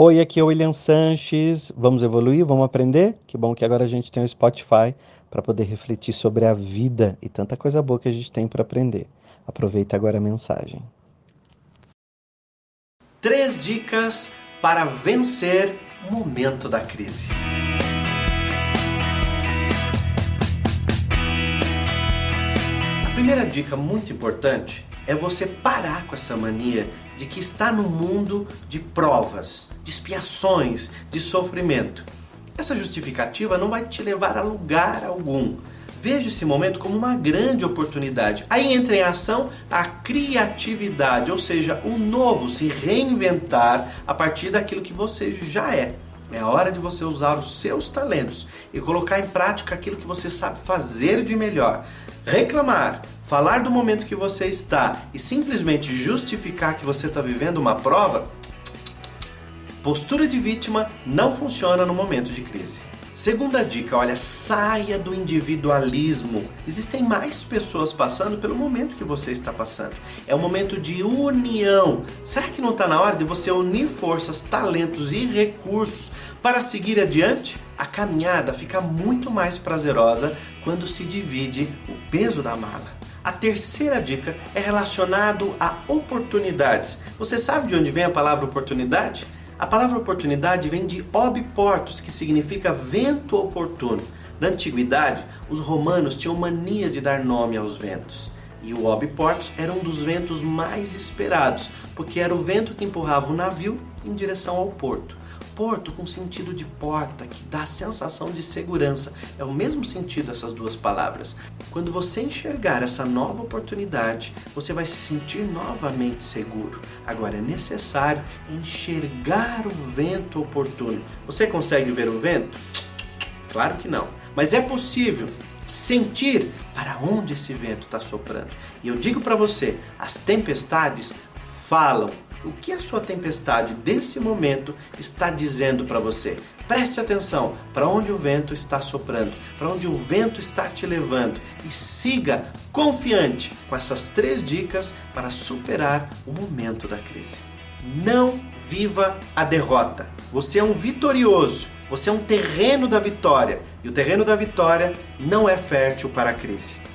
Oi, aqui é o William Sanches. Vamos evoluir? Vamos aprender? Que bom que agora a gente tem o Spotify para poder refletir sobre a vida e tanta coisa boa que a gente tem para aprender. Aproveita agora a mensagem. Três dicas para vencer o momento da crise. A primeira dica muito importante é você parar com essa mania de que está no mundo de provas, de expiações, de sofrimento. Essa justificativa não vai te levar a lugar algum. Veja esse momento como uma grande oportunidade. Aí entra em ação a criatividade, ou seja, o novo, se reinventar a partir daquilo que você já é. É hora de você usar os seus talentos e colocar em prática aquilo que você sabe fazer de melhor. Reclamar, falar do momento que você está e simplesmente justificar que você está vivendo uma prova, postura de vítima não funciona no momento de crise. Segunda dica, olha, saia do individualismo. Existem mais pessoas passando pelo momento que você está passando. É um momento de união. Será que não está na hora de você unir forças, talentos e recursos para seguir adiante? A caminhada fica muito mais prazerosa quando se divide o peso da mala. A terceira dica é relacionado a oportunidades. Você sabe de onde vem a palavra oportunidade? A palavra oportunidade vem de obiportus, que significa vento oportuno. Na antiguidade, os romanos tinham mania de dar nome aos ventos. E o obiportus era um dos ventos mais esperados, porque era o vento que empurrava o navio em direção ao porto porto com sentido de porta, que dá a sensação de segurança. É o mesmo sentido essas duas palavras. Quando você enxergar essa nova oportunidade, você vai se sentir novamente seguro. Agora é necessário enxergar o vento oportuno. Você consegue ver o vento? Claro que não. Mas é possível sentir para onde esse vento está soprando. E eu digo para você, as tempestades falam o que a sua tempestade desse momento está dizendo para você. Preste atenção para onde o vento está soprando, para onde o vento está te levando e siga confiante com essas três dicas para superar o momento da crise. Não viva a derrota. Você é um vitorioso, você é um terreno da vitória e o terreno da vitória não é fértil para a crise.